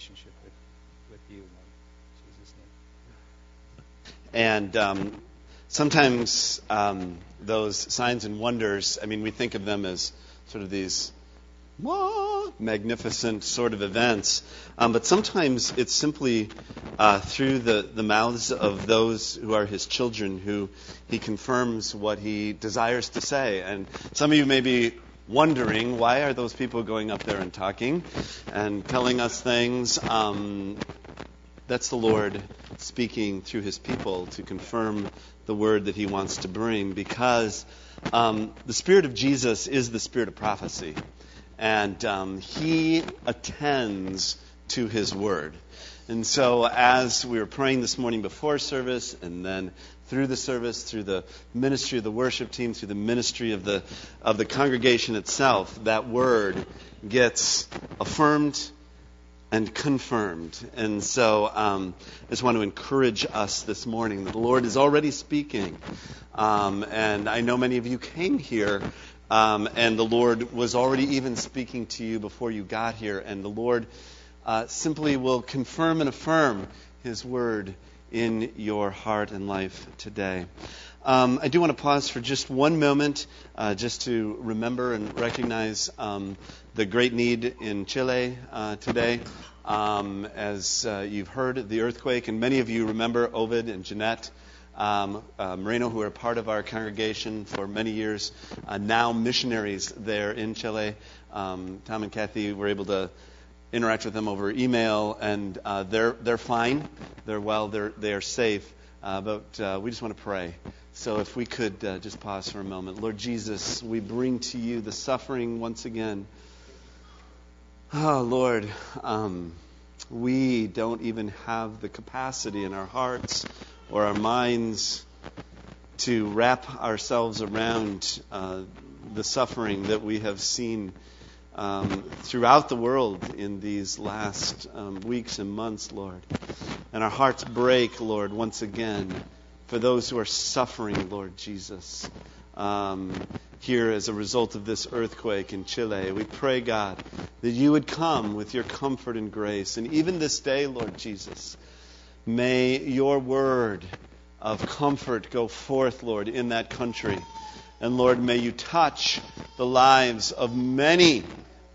relationship with, with you, Lord. Jesus' name. And um, sometimes um, those signs and wonders, I mean, we think of them as sort of these wah, magnificent sort of events, um, but sometimes it's simply uh, through the, the mouths of those who are his children who he confirms what he desires to say. And some of you may be wondering why are those people going up there and talking and telling us things. Um, that's the Lord speaking through his people to confirm the word that he wants to bring because um, the Spirit of Jesus is the Spirit of prophecy. And um, he attends to his word. And so, as we were praying this morning before service, and then through the service, through the ministry of the worship team, through the ministry of the of the congregation itself, that word gets affirmed and confirmed. And so um, I just want to encourage us this morning that the Lord is already speaking. Um, and I know many of you came here, um, and the Lord was already even speaking to you before you got here. And the Lord uh, simply will confirm and affirm His word in your heart and life today. Um, I do want to pause for just one moment, uh, just to remember and recognize um, the great need in Chile uh, today. Um, as uh, you've heard, the earthquake, and many of you remember Ovid and Jeanette um, uh, Moreno, who are part of our congregation for many years, uh, now missionaries there in Chile. Um, Tom and Kathy were able to interact with them over email, and uh, they're they're fine, they're well, they're they are safe. but we just want to pray. So if we could uh, just pause for a moment. Lord Jesus, we bring to you the suffering once again. Oh, Lord, um, we don't even have the capacity in our hearts or our minds to wrap ourselves around uh, the suffering that we have seen um, throughout the world in these last um, weeks and months, Lord. And our hearts break, Lord, once again for those who are suffering, Lord Jesus, um, here as a result of this earthquake in Chile. We pray, God, that you would come with your comfort and grace. And even this day, Lord Jesus, may your word of comfort go forth, Lord, in that country. And Lord, may you touch the lives of many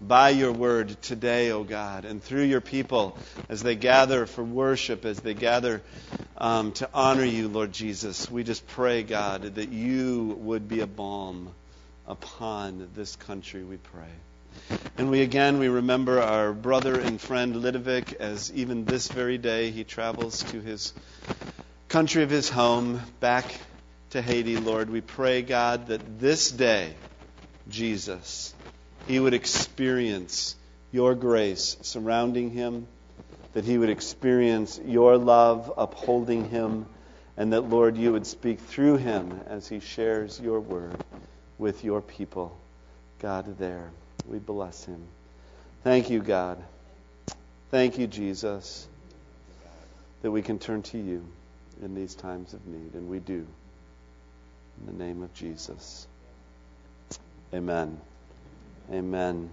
by your word today, O God, and through your people as they gather for worship, as they gather um, to honor you, Lord Jesus. We just pray, God, that you would be a balm upon this country, we pray. And we again, we remember our brother and friend Lidovic as even this very day he travels to his country of his home, back to Haiti, Lord. We pray, God, that this day, Jesus, he would experience your grace surrounding him, that he would experience your love upholding him, and that, Lord, you would speak through him as he shares your word with your people. God, there. We bless him. Thank you, God. Thank you, Jesus, that we can turn to you in these times of need, and we do. In the name of Jesus. Amen. Amen.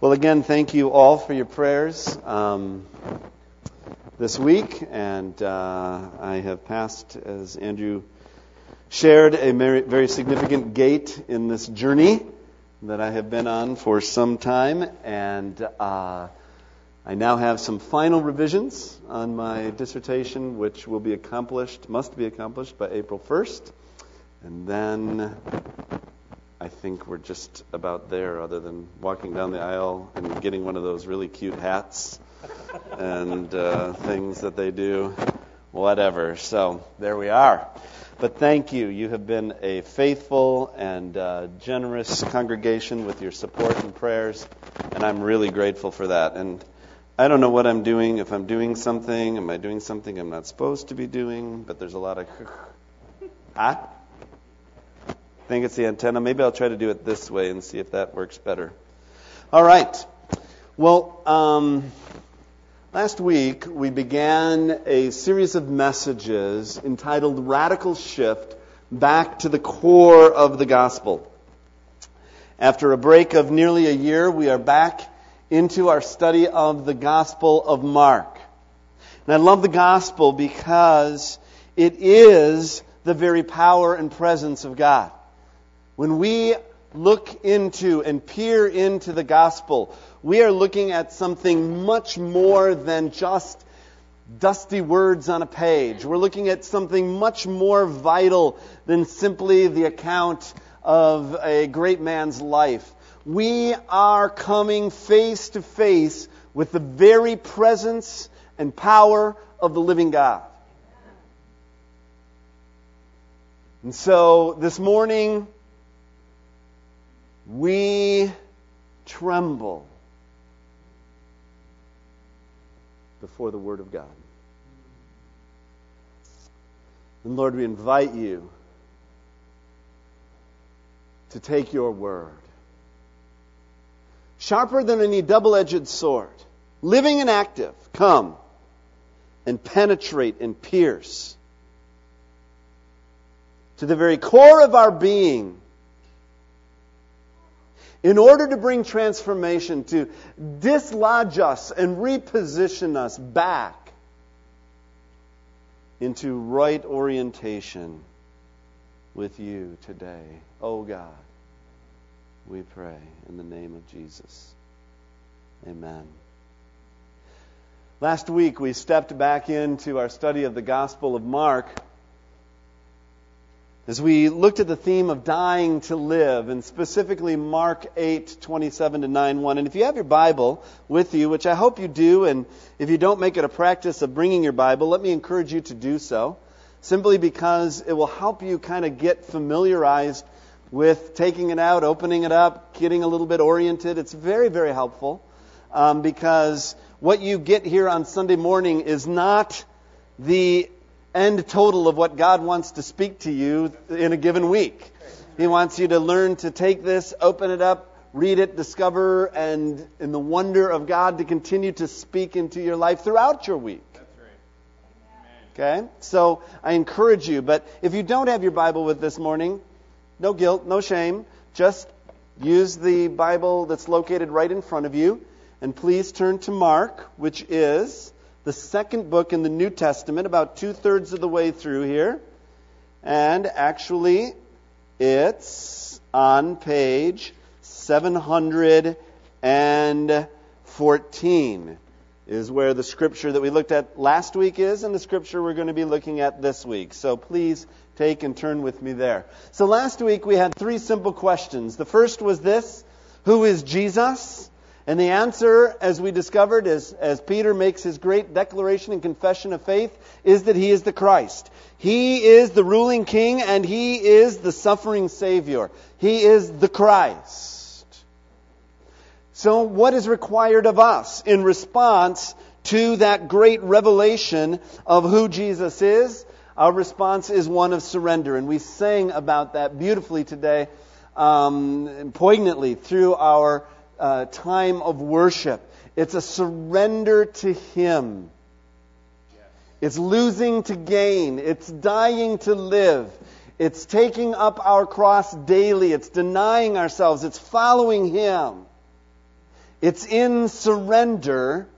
Well, again, thank you all for your prayers um, this week. And uh, I have passed, as Andrew shared, a very, significant gate in this journey that I have been on for some time. And uh, I now have some final revisions on my dissertation, which will be accomplished, must be accomplished by April 1st. And then I think we're just about there, other than walking down the aisle and getting one of those really cute hats and uh, things that they do, whatever. So there we are. But thank you. You have been a faithful and uh, generous congregation with your support and prayers, and I'm really grateful for that. And I don't know what I'm doing. If I'm doing something, am I doing something I'm not supposed to be doing? But there's a lot of ah think it's the antenna. Maybe I'll try to do it this way and see if that works better. All right. Well, um, last week we began a series of messages entitled Radical Shift Back to the Core of the Gospel. After a break of nearly a year, we are back into our study of the Gospel of Mark. And I love the Gospel because it is the very power and presence of God. When we look into and peer into the Gospel, we are looking at something much more than just dusty words on a page. We're looking at something much more vital than simply the account of a great man's life. We are coming face to face with the very presence and power of the living God. And so this morning, we tremble before the Word of God. And Lord, we invite you to take your word, sharper than any double edged sword, living and active, come and penetrate and pierce to the very core of our being in order to bring transformation, to dislodge us and reposition us back into right orientation with you today. Oh God, we pray in the name of Jesus. Amen. Last week we stepped back into our study of the Gospel of Mark as we looked at the theme of dying to live, and specifically Mark 8, 27 to 9, 1. And if you have your Bible with you, which I hope you do, and if you don't make it a practice of bringing your Bible, let me encourage you to do so, simply because it will help you kind of get familiarized with taking it out, opening it up, getting a little bit oriented. It's very, very helpful um, because what you get here on Sunday morning is not the end total of what God wants to speak to you in a given week. He wants you to learn to take this, open it up, read it, discover, and in the wonder of God to continue to speak into your life throughout your week. Okay? So I encourage you, but if you don't have your Bible with this morning, no guilt, no shame. Just use the Bible that's located right in front of you. And please turn to Mark, which is the second book in the New Testament, about two thirds of the way through here. And actually, it's on page 714 is where the scripture that we looked at last week is and the scripture we're going to be looking at this week. So please take and turn with me there. So last week we had three simple questions. The first was this, who is Jesus? And the answer, as we discovered, as, as Peter makes his great declaration and confession of faith, is that he is the Christ. He is the ruling king and he is the suffering Savior. He is the Christ. So, what is required of us in response to that great revelation of who Jesus is? Our response is one of surrender. And we sang about that beautifully today, um, poignantly through our uh, time of worship. It's a surrender to Him. It's losing to gain. It's dying to live. It's taking up our cross daily. It's denying ourselves. It's following Him. It's in surrender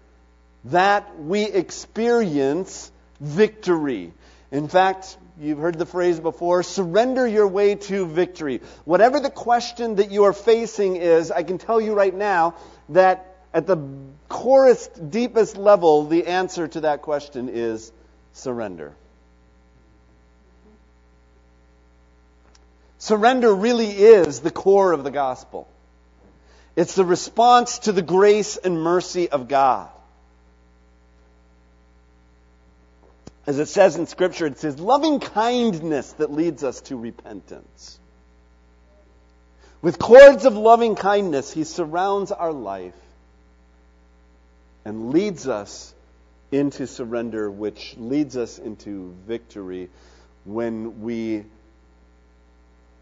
that we experience victory. In fact, You've heard the phrase before surrender your way to victory. Whatever the question that you are facing is, I can tell you right now that at the corest, deepest level, the answer to that question is surrender. Surrender really is the core of the gospel. It's the response to the grace and mercy of God. As it says in Scripture, it's His loving kindness that leads us to repentance. With cords of loving kindness, He surrounds our life and leads us into surrender, which leads us into victory when we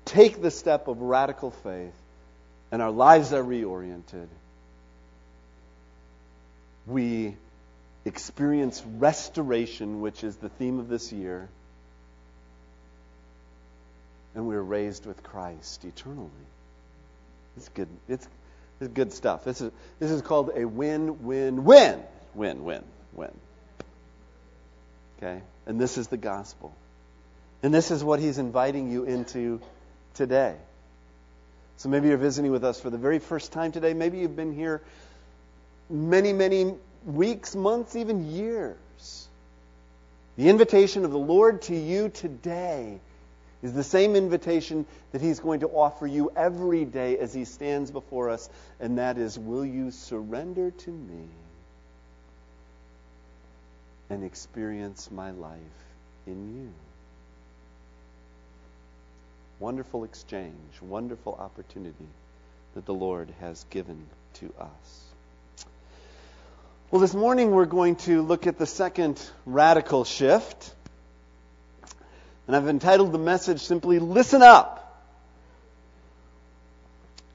take the step of radical faith and our lives are reoriented. We experience restoration, which is the theme of this year. And we're raised with Christ eternally. It's good. It's, is good stuff. This is, this is called a win, win, win. Win, win, win. Okay? And this is the gospel. And this is what he's inviting you into today. So maybe you're visiting with us for the very first time today. Maybe you've been here many, many weeks, months, even years. The invitation of the Lord to you today is the same invitation that He's going to offer you every day as He stands before us, and that is Will you surrender to me and experience my life in you? Wonderful exchange, wonderful opportunity that the Lord has given to us. Well, this morning we're going to look at the second radical shift. And I've entitled the message simply Listen Up.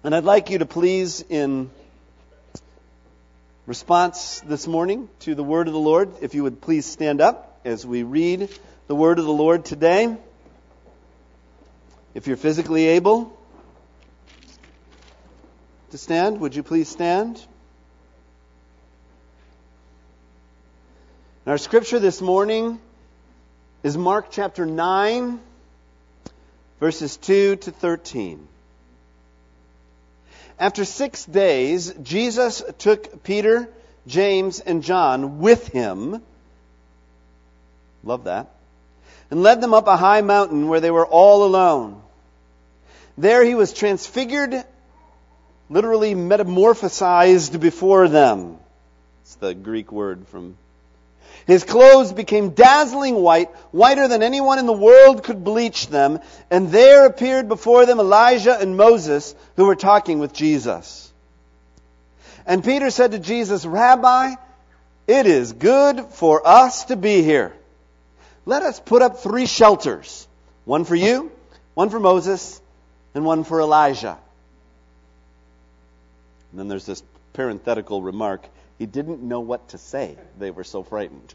And I'd like you to please, in response this morning to the word of the Lord, if you would please stand up as we read the word of the Lord today. If you're physically able to stand, would you please stand? And our scripture this morning is Mark chapter 9, verses 2 to 13. After six days, Jesus took Peter, James, and John with him. Love that. And led them up a high mountain where they were all alone. There he was transfigured, literally metamorphosized before them. It's the Greek word from his clothes became dazzling white, whiter than anyone in the world could bleach them, and there appeared before them Elijah and Moses, who were talking with Jesus. And Peter said to Jesus, Rabbi, it is good for us to be here. Let us put up three shelters one for you, one for Moses, and one for Elijah. And then there's this parenthetical remark he didn't know what to say. They were so frightened.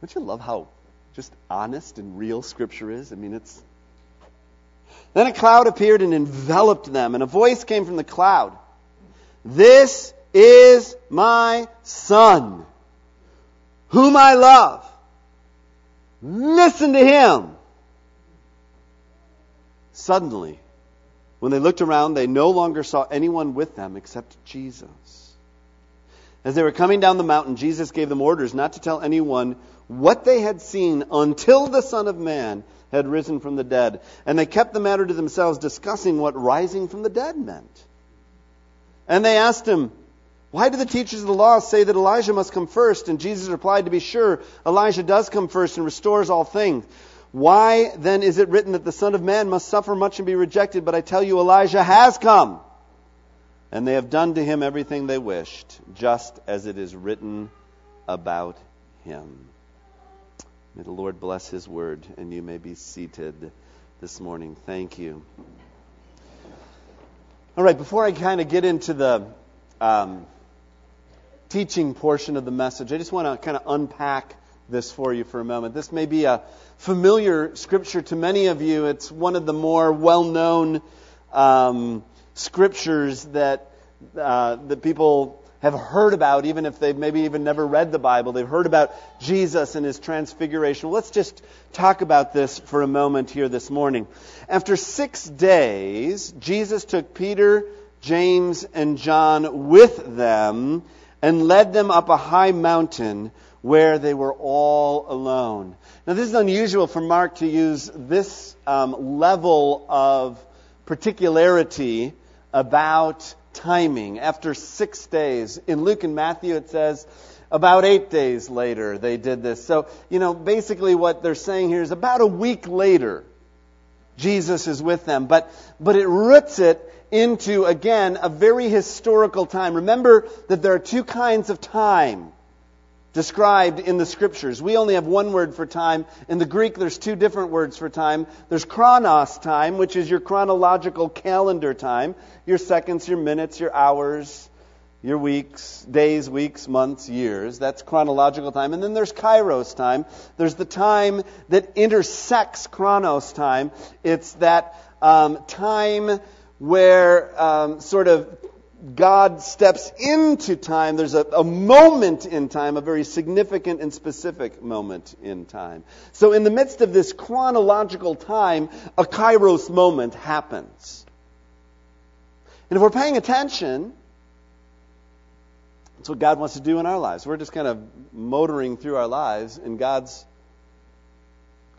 Don't you love how just honest and real Scripture is? I mean, it's. Then a cloud appeared and enveloped them, and a voice came from the cloud This is my Son, whom I love. Listen to him. Suddenly, when they looked around, they no longer saw anyone with them except Jesus. As they were coming down the mountain, Jesus gave them orders not to tell anyone what they had seen until the Son of Man had risen from the dead. And they kept the matter to themselves, discussing what rising from the dead meant. And they asked him, Why do the teachers of the law say that Elijah must come first? And Jesus replied, To be sure, Elijah does come first and restores all things. Why then is it written that the Son of Man must suffer much and be rejected? But I tell you, Elijah has come, and they have done to him everything they wished, just as it is written about him. May the Lord bless his word, and you may be seated this morning. Thank you. All right, before I kind of get into the um, teaching portion of the message, I just want to kind of unpack this for you for a moment. This may be a familiar scripture to many of you. It's one of the more well known um, scriptures that, uh, that people have heard about, even if they've maybe even never read the Bible. They've heard about Jesus and his transfiguration. Let's just talk about this for a moment here this morning. After six days, Jesus took Peter, James, and John with them and led them up a high mountain where they were all alone. Now, this is unusual for Mark to use this um, level of particularity about timing. After six days, in Luke and Matthew, it says about eight days later they did this. So, you know, basically what they're saying here is about a week later, Jesus is with them. But, but it roots it into, again, a very historical time. Remember that there are two kinds of time described in the scriptures. We only have one word for time. In the Greek, there's two different words for time. There's chronos time, which is your chronological calendar time, your seconds, your minutes, your hours, your weeks, days, weeks, months, years. That's chronological time. And then there's kairos time. There's the time that intersects chronos time. It's that um, time where um, sort of God steps into time. There's a, a, moment in time, a very significant and specific moment in time. So, in the midst of this chronological time, a kairos moment happens. And if we're paying attention, that's what God wants to do in our lives. We're just kind of motoring through our lives, and God's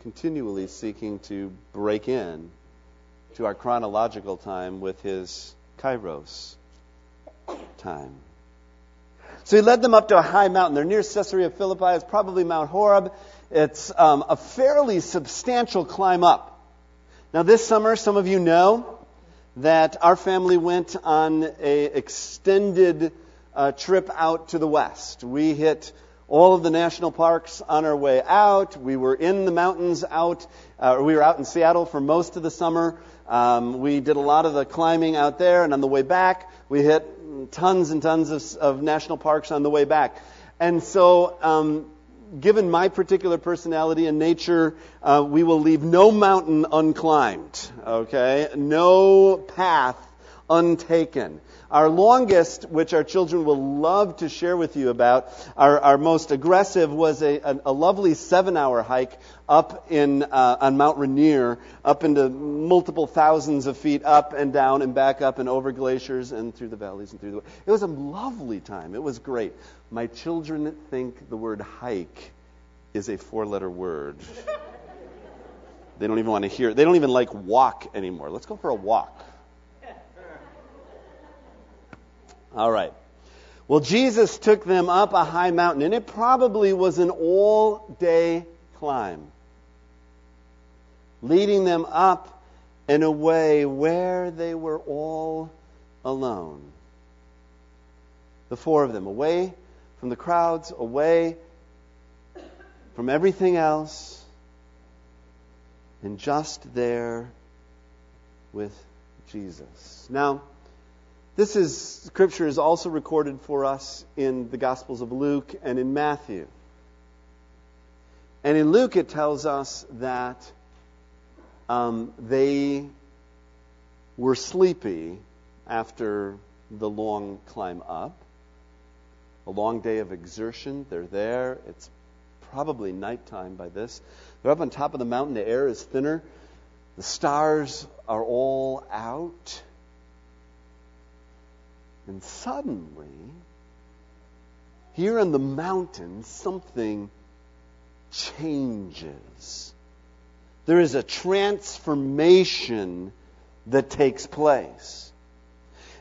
continually seeking to break in to our chronological time with His kairos time. So he led them up to a high mountain. They're near Caesarea Philippi. It's probably Mount Horeb. It's um, a fairly substantial climb up. Now, this summer, some of you know that our family went on a extended uh, trip out to the west. We hit all of the national parks on our way out. We were in the mountains out. Uh, we were out in Seattle for most of the summer. Um, we did a lot of the climbing out there, and on the way back, we hit tons and tons of, of national parks on the way back. And so, um, given my particular personality and nature, uh, we will leave no mountain unclimbed, okay? No path untaken. Our longest, which our children will love to share with you about, our, our most aggressive was a, a, a lovely seven hour hike up in, uh, on Mount Rainier, up into multiple thousands of feet up and down and back up and over glaciers and through the valleys and through the. It was a lovely time. It was great. My children think the word hike is a four letter word. They don't even want to hear. They don't even like walk anymore. Let's go for a walk. All right. Well, Jesus took them up a high mountain, and it probably was an all day climb, leading them up in a way where they were all alone. The four of them, away from the crowds, away from everything else, and just there with Jesus. Now, this is scripture is also recorded for us in the Gospels of Luke and in Matthew. And in Luke, it tells us that um, they were sleepy after the long climb up, a long day of exertion. They're there. It's probably nighttime by this. They're up on top of the mountain. The air is thinner. The stars are all out. And suddenly, here on the mountain, something changes. There is a transformation that takes place.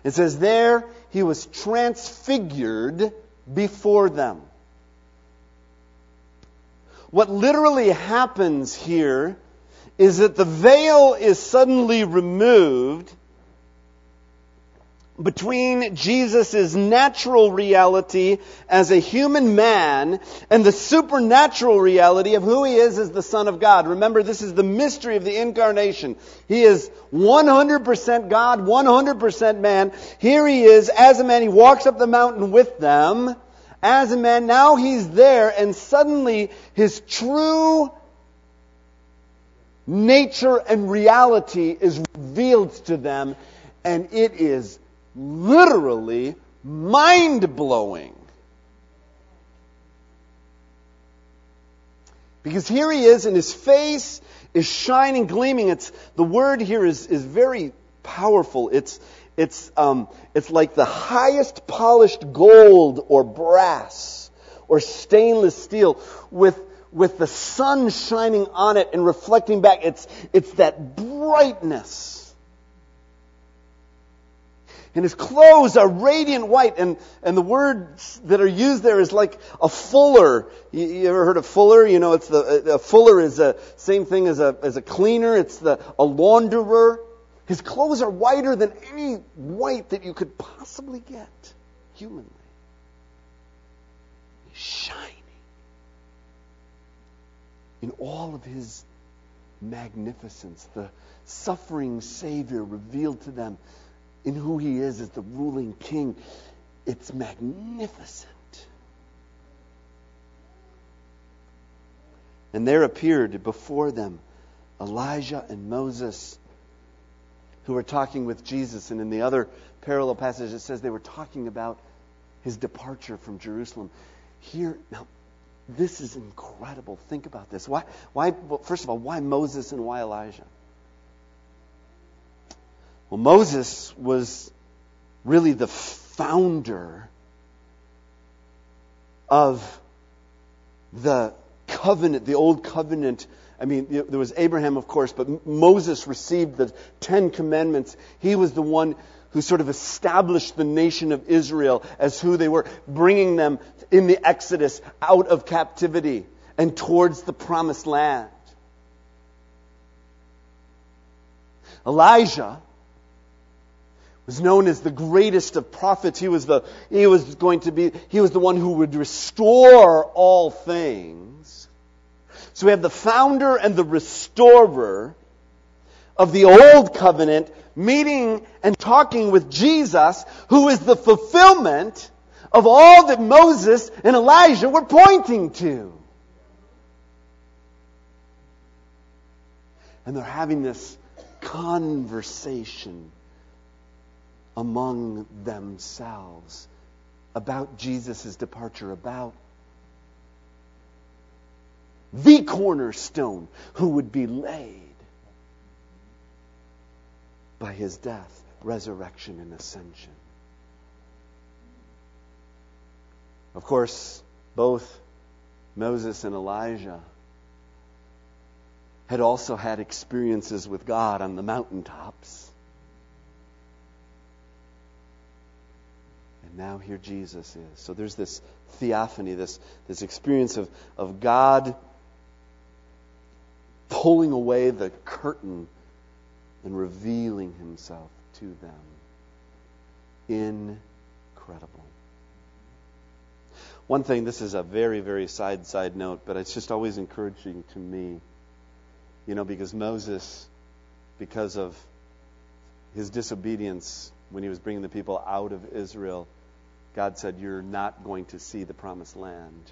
It says, There he was transfigured before them. What literally happens here is that the veil is suddenly removed between Jesus' natural reality as a human man and the supernatural reality of who he is as the Son of God. Remember, this is the mystery of the incarnation. He is 100% God, 100% man. Here he is as a man. He walks up the mountain with them as a man. Now he's there and suddenly his true nature and reality is revealed to them and it is literally mind blowing. Because here he is, and his face is shining, gleaming. It's the word here is, is very powerful. It's it's um, it's like the highest polished gold or brass or stainless steel with with the sun shining on it and reflecting back. It's it's that brightness and his clothes are radiant white. And, and the words that are used there is like a fuller. You, you ever heard of fuller? You know, it's the, uh, a fuller is the same thing as a, as a cleaner. It's the, a launderer. His clothes are whiter than any white that you could possibly get humanly. He's shining in all of his magnificence. The suffering Savior revealed to them in who he is as the ruling king. It's magnificent. And there appeared before them Elijah and Moses, who were talking with Jesus. And in the other parallel passage, it says they were talking about his departure from Jerusalem. Here, now, this is incredible. Think about this. Why, why, well, first of all, why Moses and why Elijah? Well, Moses was really the founder of the covenant, the old covenant. I mean, there was Abraham, of course, but Moses received the Ten Commandments. He was the one who sort of established the nation of Israel as who they were, bringing them in the Exodus out of captivity and towards the promised land. Elijah was known as the greatest of prophets. He was the, he was going to be, he was the one who would restore all things. So we have the founder and the restorer of the old covenant meeting and talking with Jesus, who is the fulfillment of all that Moses and Elijah were pointing to. And they're having this conversation among themselves about Jesus' departure, about the cornerstone who would be laid by his death, resurrection, and ascension. Of course, both Moses and Elijah had also had experiences with God on the mountaintops. Now here Jesus is. So there's this theophany, this, this experience of, of God pulling away the curtain and revealing himself to them. Incredible. One thing, this is a very, very side, side note, but it's just always encouraging to me. You know, because Moses, because of his disobedience when he was bringing the people out of Israel, God said, You're not going to see the promised land.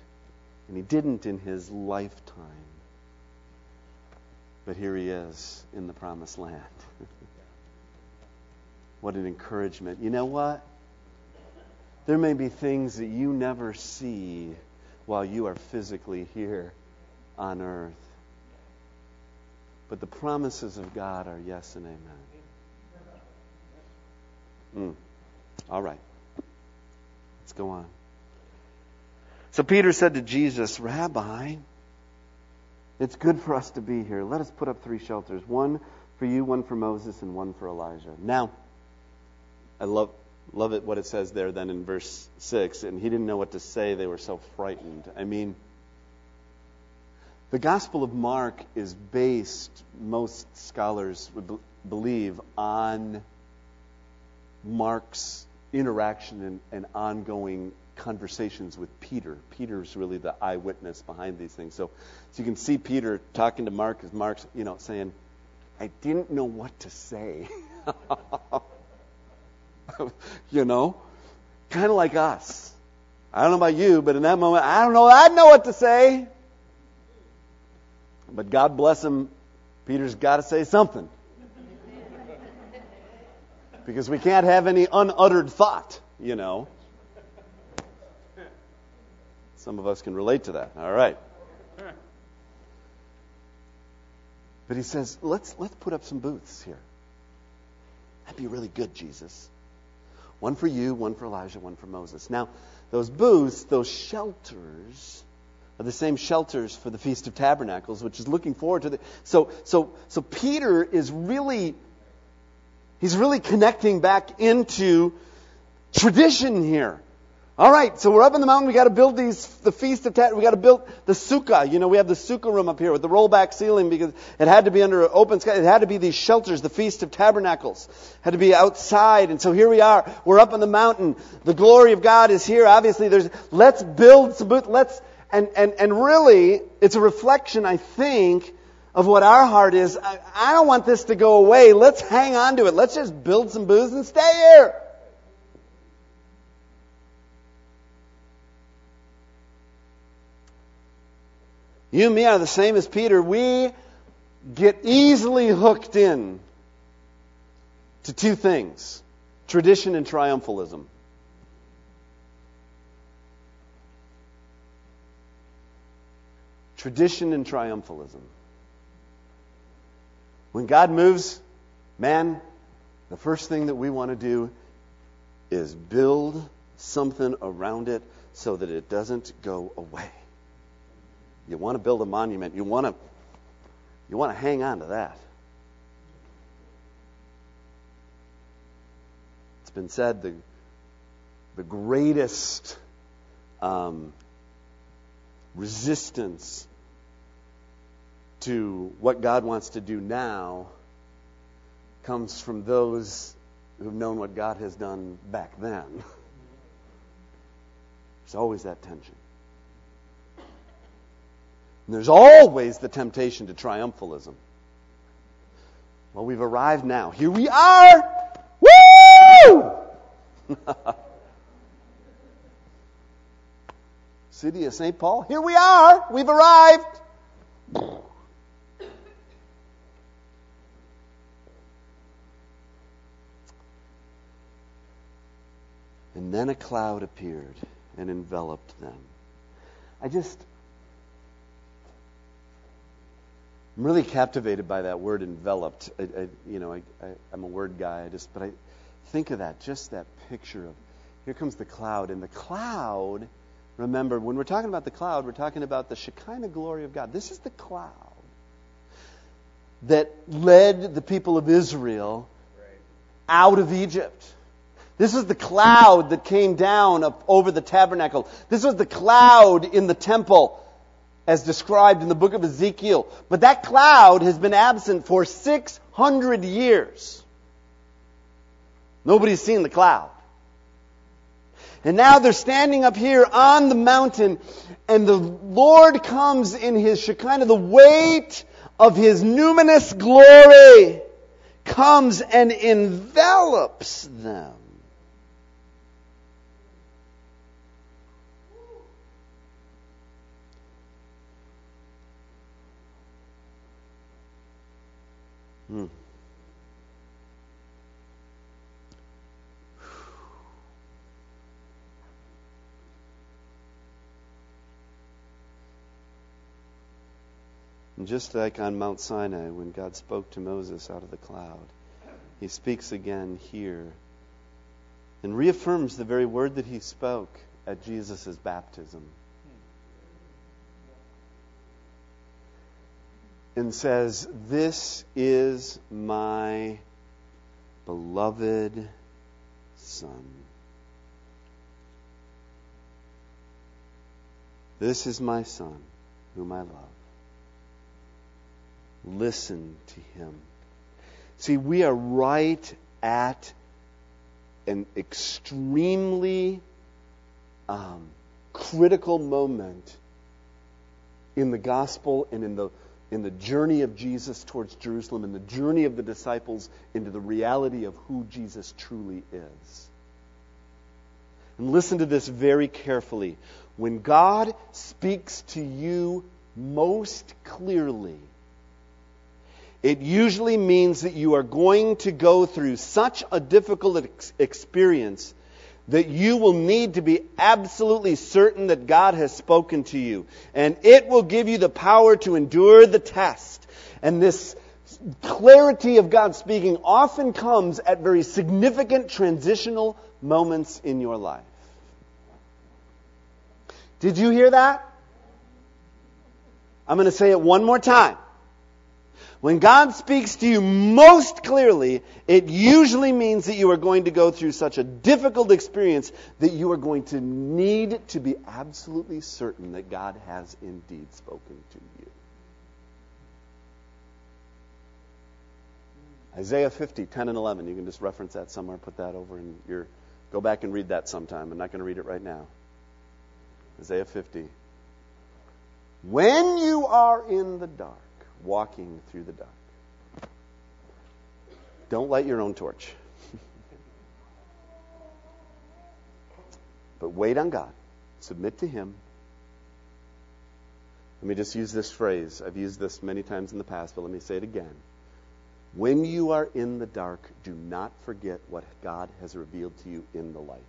And he didn't in his lifetime. But here he is in the promised land. what an encouragement. You know what? There may be things that you never see while you are physically here on earth. But the promises of God are yes and amen. Mm. All right. Let's go on. So Peter said to Jesus, Rabbi, it's good for us to be here. Let us put up three shelters one for you, one for Moses, and one for Elijah. Now, I love, love it what it says there then in verse 6. And he didn't know what to say. They were so frightened. I mean, the Gospel of Mark is based, most scholars would believe, on Mark's interaction and, and ongoing conversations with Peter. Peter's really the eyewitness behind these things. So, so you can see Peter talking to Mark as Mark's, you know, saying, I didn't know what to say. you know? Kind of like us. I don't know about you, but in that moment, I don't know, I know what to say. But God bless him, Peter's got to say something because we can't have any unuttered thought, you know. Some of us can relate to that. All right. But he says, let's, let's put up some booths here. That'd be really good, Jesus. One for you, one for Elijah, one for Moses. Now, those booths, those shelters, are the same shelters for the Feast of Tabernacles, which is looking forward to the. So, so, so Peter is really He's really connecting back into tradition here. All right, so we're up in the mountain. We got to build these the feast of tat. We got to build the sukkah. You know, we have the sukkah room up here with the rollback ceiling because it had to be under open sky. It had to be these shelters, the feast of tabernacles. Had to be outside, and so here we are. We're up on the mountain. The glory of God is here. Obviously, there's. Let's build some. Let's and and and really, it's a reflection, I think, of what our heart is. I, I don't want this to go away. Let's hang on to it. Let's just build some booths and stay here. You and me are the same as Peter. We get easily hooked in to two things tradition and triumphalism. Tradition and triumphalism. When God moves, man, the first thing that we want to do is build something around it so that it doesn't go away. You want to build a monument. You want to you want to hang on to that. It's been said the the greatest um, resistance to what God wants to do now comes from those who've known what God has done back then. There's always that tension. And there's always the temptation to triumphalism. Well, we've arrived now. Here we are! Woo! City of St. Paul, here we are! We've arrived! And then a cloud appeared and enveloped them. I just, I'm really captivated by that word enveloped. I, I, you know, I, am a word guy. I just, but I think of that, just that picture of here comes the cloud, and the cloud. Remember, when we're talking about the cloud, we're talking about the Shekinah glory of God. This is the cloud that led the people of Israel out of Egypt. This was the cloud that came down over the tabernacle. This was the cloud in the temple as described in the book of Ezekiel. But that cloud has been absent for 600 years. Nobody's seen the cloud. And now they're standing up here on the mountain, and the Lord comes in his Shekinah, the weight of his numinous glory comes and envelops them. Hmm. And just like on Mount Sinai, when God spoke to Moses out of the cloud, he speaks again here and reaffirms the very word that he spoke at Jesus' baptism. And says, This is my beloved Son. This is my Son, whom I love. Listen to him. See, we are right at an extremely um, critical moment in the gospel and in the in the journey of Jesus towards Jerusalem, in the journey of the disciples into the reality of who Jesus truly is. And listen to this very carefully. When God speaks to you most clearly, it usually means that you are going to go through such a difficult ex- experience that you will need to be absolutely certain that God has spoken to you. And it will give you the power to endure the test. And this clarity of God speaking often comes at very significant transitional moments in your life. Did you hear that? I'm going to say it one more time. When God speaks to you most clearly, it usually means that you are going to go through such a difficult experience that you are going to need to be absolutely certain that God has indeed spoken to you. Isaiah 50, 10 and 11. You can just reference that somewhere, put that over your. Go back and read that sometime. I'm not going to read it right now. Isaiah 50. When you are in the dark, walking through the dark. Don't light your own torch. but wait on God. Submit to Him. Let me just use this phrase. I've used this many times in the past, but let me say it again. When you are in the dark, do not forget what God has revealed to you in the light.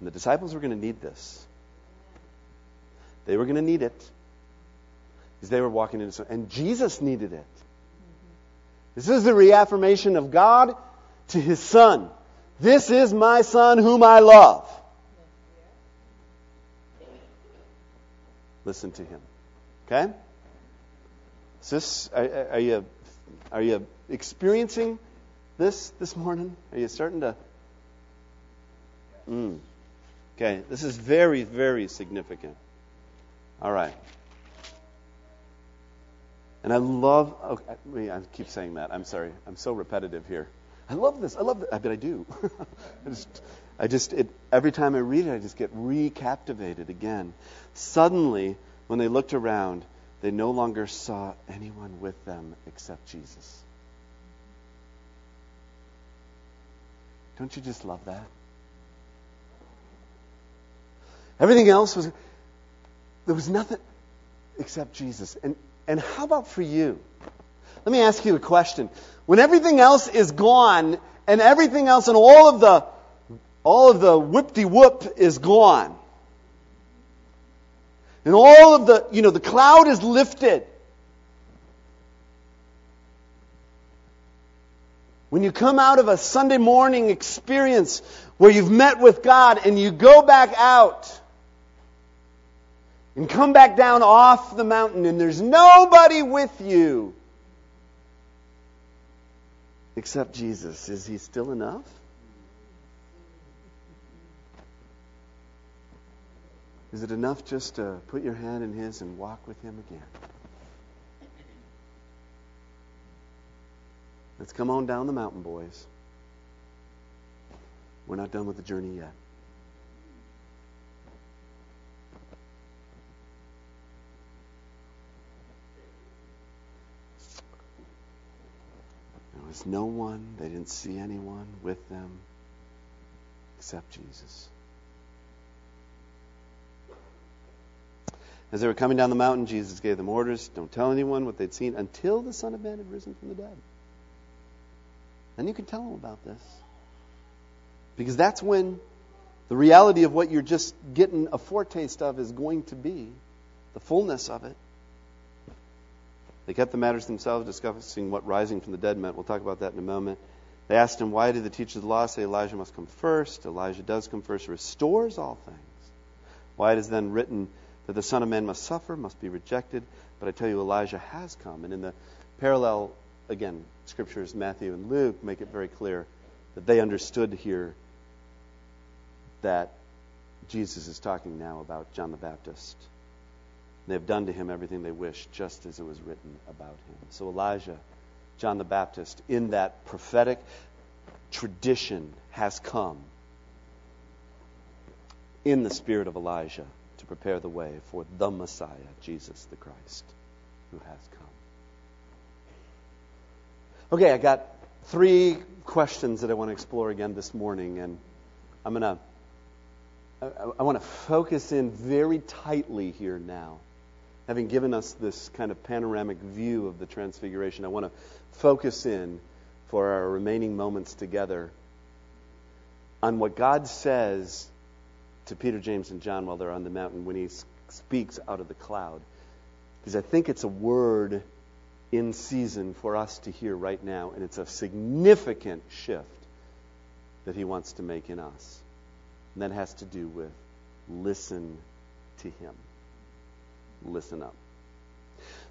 And the disciples were going to need this. They were going to need it as they were walking into and Jesus needed it. This is the reaffirmation of God to his son. This is my son whom I love. Listen to him. Okay? Is this are, are you are you experiencing this this morning? Are you starting to mm. Okay, this is very, very significant. All right. And I love, okay, I keep saying that. I'm sorry. I'm so repetitive here. I love this. I love it. I bet I do. I just, I just it, every time I read it, I just get recaptivated again. Suddenly, when they looked around, they no longer saw anyone with them except Jesus. Don't you just love that? Everything else was, there was nothing except Jesus. And, and how about for you? Let me ask you a question. When everything else is gone, and everything else and all of the, all of the whip-de-whoop is gone, and all of the, you know, the cloud is lifted, When you come out of a Sunday morning experience where you've met with God and you go back out, and come back down off the mountain and there's nobody with you except Jesus. Is he still enough? Is it enough just to put your hand in his and walk with him again? Let's come on down the mountain, boys. We're not done with the journey yet. Was no one, they didn't see anyone with them except Jesus. As they were coming down the mountain, Jesus gave them orders don't tell anyone what they'd seen until the Son of Man had risen from the dead. Then you can tell them about this. Because that's when the reality of what you're just getting a foretaste of is going to be the fullness of it. They kept the matters themselves, discussing what rising from the dead meant. We'll talk about that in a moment. They asked him, Why did the teachers of the law say Elijah must come first? Elijah does come first, restores all things. Why it is then written that the Son of Man must suffer, must be rejected. But I tell you, Elijah has come. And in the parallel, again, scriptures, Matthew and Luke, make it very clear that they understood here that Jesus is talking now about John the Baptist. They have done to him everything they wish, just as it was written about him. So Elijah, John the Baptist, in that prophetic tradition, has come in the spirit of Elijah to prepare the way for the Messiah, Jesus the Christ, who has come. Okay, I got three questions that I want to explore again this morning, and I'm going to I, I want to focus in very tightly here now having given us this kind of panoramic view of the Transfiguration, I want to focus in for our remaining moments together on what God says to Peter, James, and John while they're on the mountain when he speaks out of the cloud. Because I think it's a word in season for us to hear right now, and it's a significant shift that he wants to make in us. And that has to do with listen to him listen up.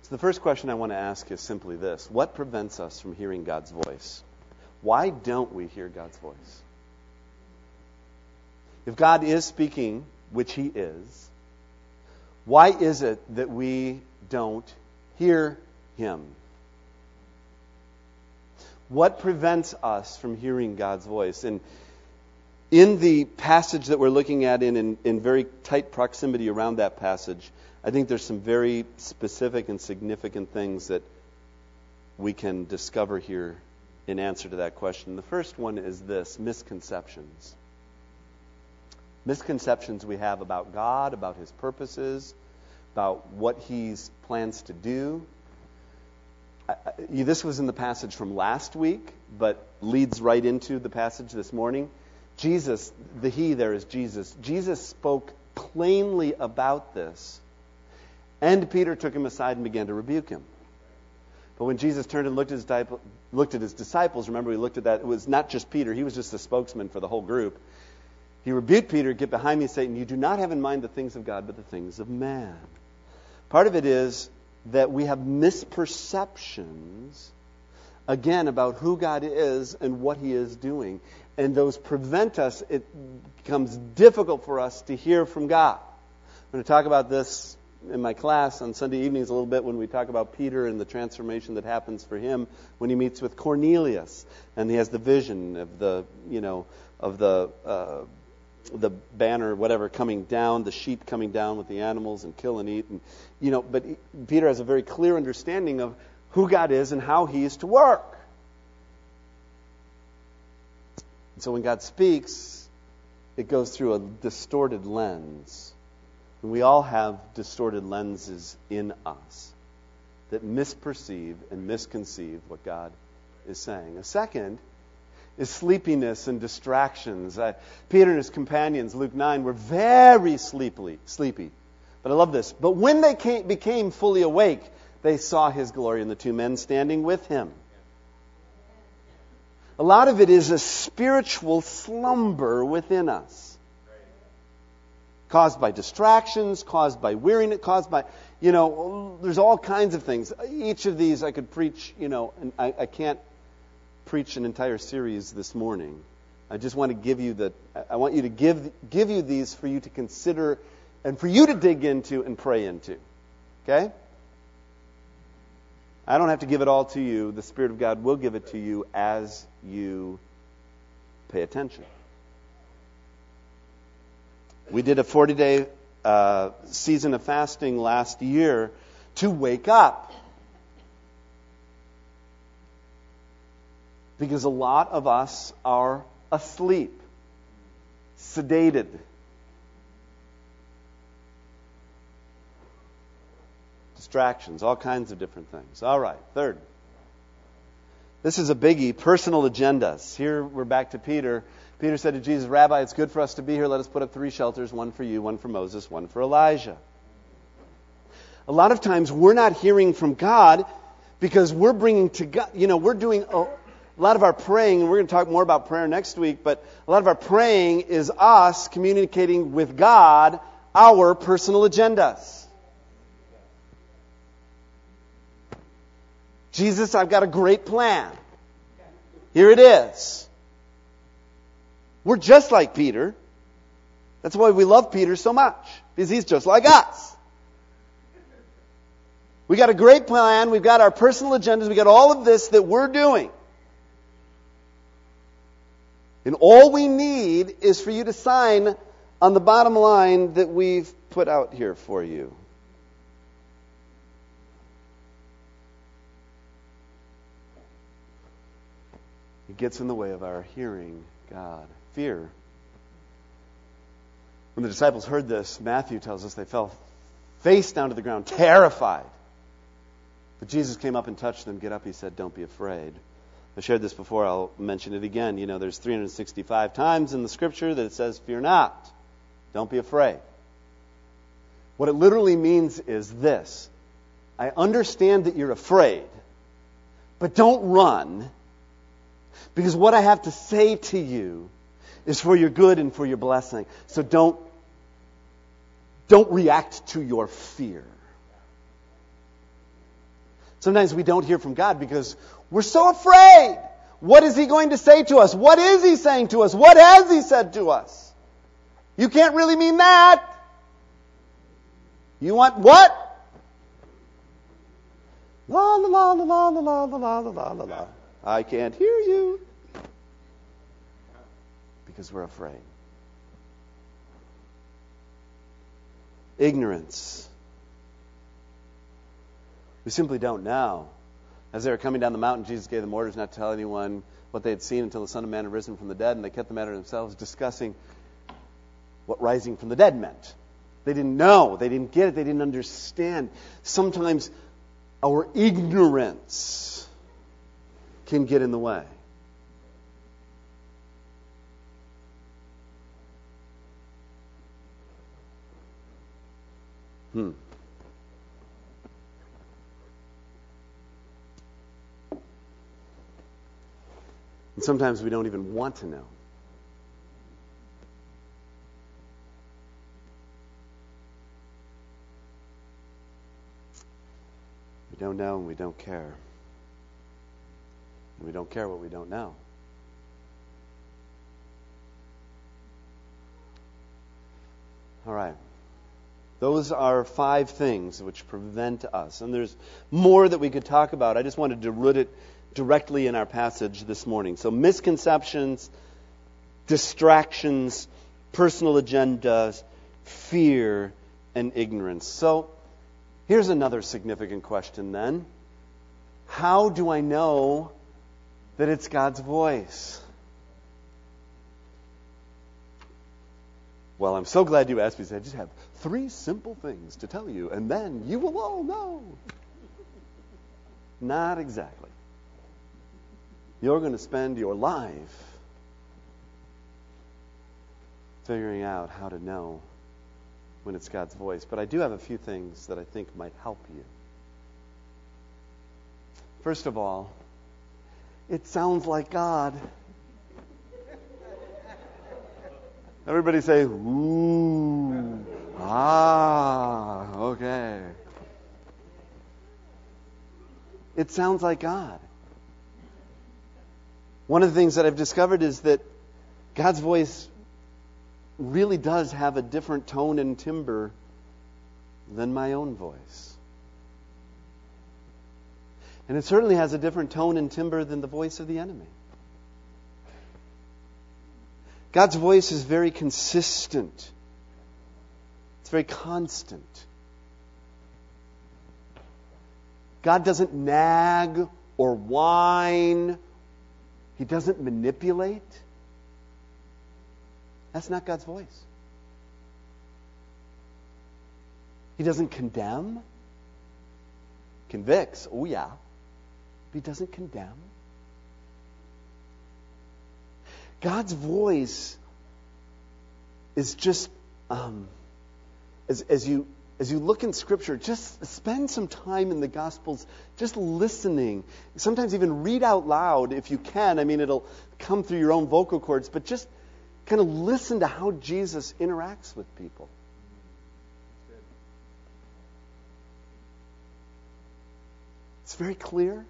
So, the first question I want to ask is simply this What prevents us from hearing God's voice? Why don't we hear God's voice? If God is speaking, which He is, why is it that we don't hear Him? What prevents us from hearing God's voice? And in the passage that we're looking at, in, in, in very tight proximity around that passage, I think there's some very specific and significant things that we can discover here in answer to that question. The first one is this misconceptions. Misconceptions we have about God, about His purposes, about what He plans to do. you, this was in the passage from last week, but leads right into the passage this morning. Jesus, the He there is Jesus. Jesus spoke plainly about this, and Peter took him aside and began to rebuke him. But when Jesus turned and looked at, his, looked at his disciples, remember we looked at that, it was not just Peter, he was just the spokesman for the whole group. He rebuked Peter, Get behind me, Satan. You do not have in mind the things of God, but the things of man. Part of it is that we have misperceptions, again, about who God is and what He is doing. And those prevent us, it becomes difficult for us to hear from God. I'm going to talk about this in my class on Sunday evenings a little bit when we talk about Peter and the transformation that happens for him when he meets with Cornelius and he has the vision of the, you know, of the. Uh, the banner, whatever, coming down, the sheep coming down with the animals and kill and eat. And, you know, but Peter has a very clear understanding of who God is and how he is to work. And so when God speaks, it goes through a distorted lens. And we all have distorted lenses in us that misperceive and misconceive what God is saying. A second is sleepiness and distractions. Uh, Peter and his companions, Luke 9, were very sleepy, sleepy. But I love this. But when they came, became fully awake, they saw his glory and the two men standing with him. A lot of it is a spiritual slumber within us. Caused by distractions, caused by weariness, caused by, you know, there's all kinds of things. Each of these I could preach, you know, and I, I can't preach an entire series this morning. I just want to give you the I want you to give give you these for you to consider and for you to dig into and pray into. Okay? I don't have to give it all to you. The Spirit of God will give it to you as you pay attention. We did a 40 day uh, season of fasting last year to wake up. Because a lot of us are asleep, sedated. Distractions, all kinds of different things. All right, third. This is a biggie personal agendas. Here we're back to Peter. Peter said to Jesus, Rabbi, it's good for us to be here. Let us put up three shelters one for you, one for Moses, one for Elijah. A lot of times we're not hearing from God because we're bringing to God, you know, we're doing a lot of our praying, and we're going to talk more about prayer next week, but a lot of our praying is us communicating with God our personal agendas. Jesus, I've got a great plan. Here it is. We're just like Peter. That's why we love Peter so much, because he's just like us. We got a great plan. We've got our personal agendas. We got all of this that we're doing. And all we need is for you to sign on the bottom line that we've put out here for you. It gets in the way of our hearing God. Fear. When the disciples heard this, Matthew tells us they fell face down to the ground, terrified. But Jesus came up and touched them. Get up, he said, don't be afraid. I shared this before, I'll mention it again. You know, there's 365 times in the scripture that it says, Fear not. Don't be afraid. What it literally means is this I understand that you're afraid, but don't run, because what I have to say to you is for your good and for your blessing. So don't, don't react to your fear. Sometimes we don't hear from God because we're so afraid. What is He going to say to us? What is He saying to us? What has He said to us? You can't really mean that. You want what? La la la la la la la la la la la. I can't hear you. Because we're afraid. Ignorance. We simply don't know. As they were coming down the mountain, Jesus gave them orders not to tell anyone what they had seen until the Son of Man had risen from the dead, and they kept the matter to themselves, discussing what rising from the dead meant. They didn't know. They didn't get it. They didn't understand. Sometimes our ignorance can get in the way. Hmm. And sometimes we don't even want to know. We don't know and we don't care. And we don't care what we don't know. All right. Those are five things which prevent us. And there's more that we could talk about. I just wanted to root it directly in our passage this morning. So, misconceptions, distractions, personal agendas, fear, and ignorance. So, here's another significant question then How do I know that it's God's voice? Well, I'm so glad you asked me. I just have three simple things to tell you, and then you will all know. Not exactly. You're going to spend your life figuring out how to know when it's God's voice. But I do have a few things that I think might help you. First of all, it sounds like God. Everybody say, ooh, ah, okay. It sounds like God. One of the things that I've discovered is that God's voice really does have a different tone and timbre than my own voice. And it certainly has a different tone and timbre than the voice of the enemy. God's voice is very consistent. It's very constant. God doesn't nag or whine he doesn't manipulate. That's not God's voice. He doesn't condemn. Convicts, oh yeah. But he doesn't condemn. God's voice is just, um, as, as you as you look in Scripture, just spend some time in the Gospels just listening. Sometimes even read out loud if you can. I mean, it'll come through your own vocal cords, but just kind of listen to how Jesus interacts with people. It's very clear.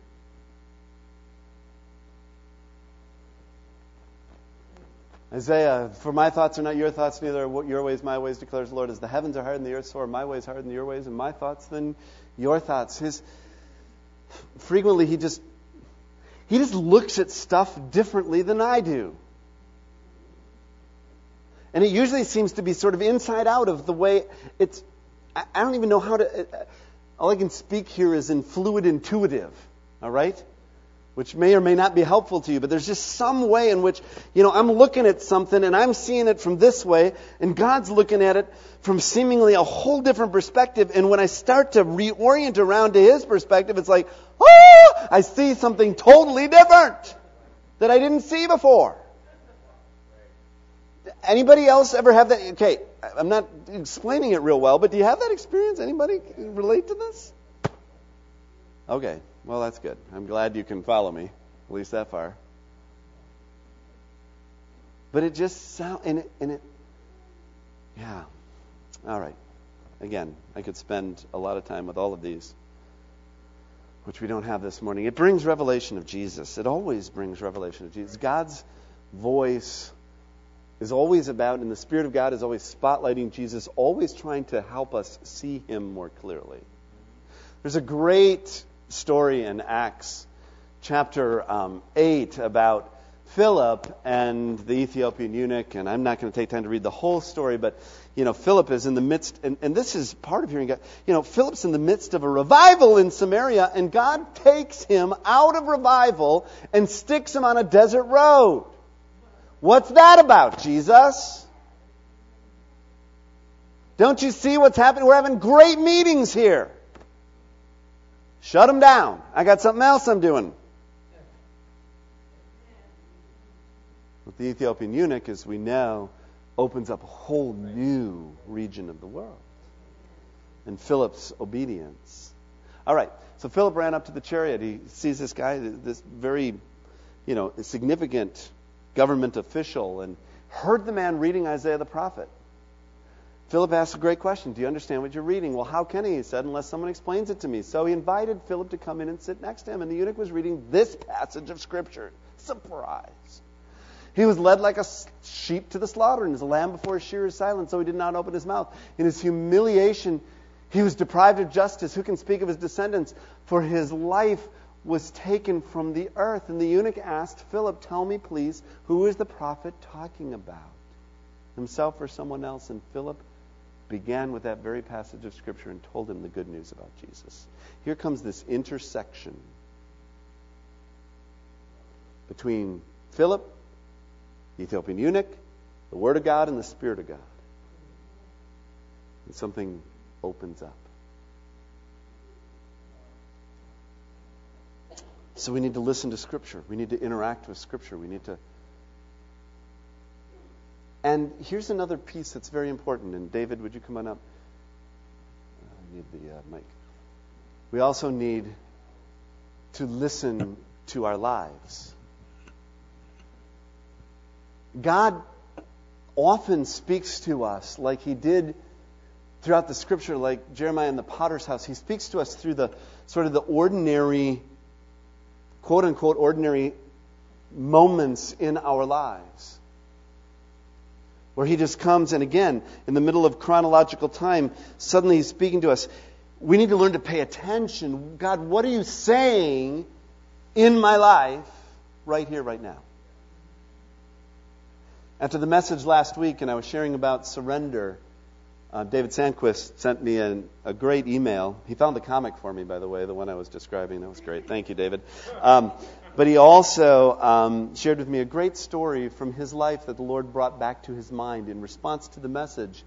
Isaiah, for my thoughts are not your thoughts, neither are your ways my ways, declares the Lord. As the heavens are higher than the earth, so are my ways higher than your ways, and my thoughts than your thoughts. His frequently he just he just looks at stuff differently than I do. And it usually seems to be sort of inside out of the way it's I don't even know how to uh, uh, all I can speak here is in fluid intuitive, all right? Which may or may not be helpful to you, but there's just some way in which, you know, I'm looking at something and I'm seeing it from this way, and God's looking at it from seemingly a whole different perspective. And when I start to reorient around to His perspective, it's like, oh, I see something totally different that I didn't see before. Anybody else ever have that? Okay, I'm not explaining it real well, but do you have that experience? Anybody relate to this? Okay. Well, that's good. I'm glad you can follow me, at least that far. But it just sounds, and it, and it yeah. All right. Again, I could spend a lot of time with all of these, which we don't have this morning. It brings revelation of Jesus. It always brings revelation of Jesus. God's voice is always about, and the Spirit of God is always spotlighting Jesus, always trying to help us see Him more clearly. There's a great story in Acts chapter um, 8 about Philip and the Ethiopian eunuch, and I'm not going to take time to read the whole story, but you know, Philip is in the midst, and, and this is part of hearing God. You know, Philip's in the midst of a revival in Samaria, and God takes him out of revival and sticks him on a desert road. What's that about, Jesus? Don't you see what's happening? We're having great meetings here. Shut them down. I got something else I'm doing. With the Ethiopian eunuch, as we know, opens up a whole new region of the world. And Philip's obedience. All right, so Philip ran up to the chariot. He sees this guy, this very, you know, significant government official, and heard the man reading Isaiah the prophet. Philip asked a great question. Do you understand what you're reading? Well, how can he? He said, unless someone explains it to me. So he invited Philip to come in and sit next to him, and the eunuch was reading this passage of Scripture. Surprise. He was led like a sheep to the slaughter, and as a lamb before a shearer is silent, so he did not open his mouth. In his humiliation, he was deprived of justice. Who can speak of his descendants? For his life was taken from the earth. And the eunuch asked Philip, Tell me, please, who is the prophet talking about? Himself or someone else? And Philip began with that very passage of Scripture and told him the good news about Jesus. Here comes this intersection between Philip, the Ethiopian eunuch, the Word of God, and the Spirit of God. And something opens up. So we need to listen to Scripture. We need to interact with Scripture. We need to and here's another piece that's very important. And David, would you come on up? I need the uh, mic. We also need to listen to our lives. God often speaks to us like he did throughout the scripture, like Jeremiah in the potter's house. He speaks to us through the sort of the ordinary, quote unquote, ordinary moments in our lives where he just comes and again, in the middle of chronological time, suddenly he's speaking to us. We need to learn to pay attention. God, what are you saying in my life right here, right now? After the message last week, and I was sharing about surrender, uh, David Sandquist sent me an, a great email. He found the comic for me, by the way, the one I was describing. That was great. Thank you, David. Um, but he also um, shared with me a great story from his life that the Lord brought back to his mind in response to the message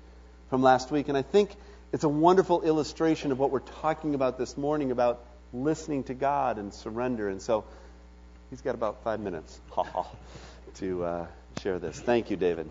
from last week. And I think it's a wonderful illustration of what we're talking about this morning about listening to God and surrender. And so he's got about five minutes to uh, share this. Thank you, David.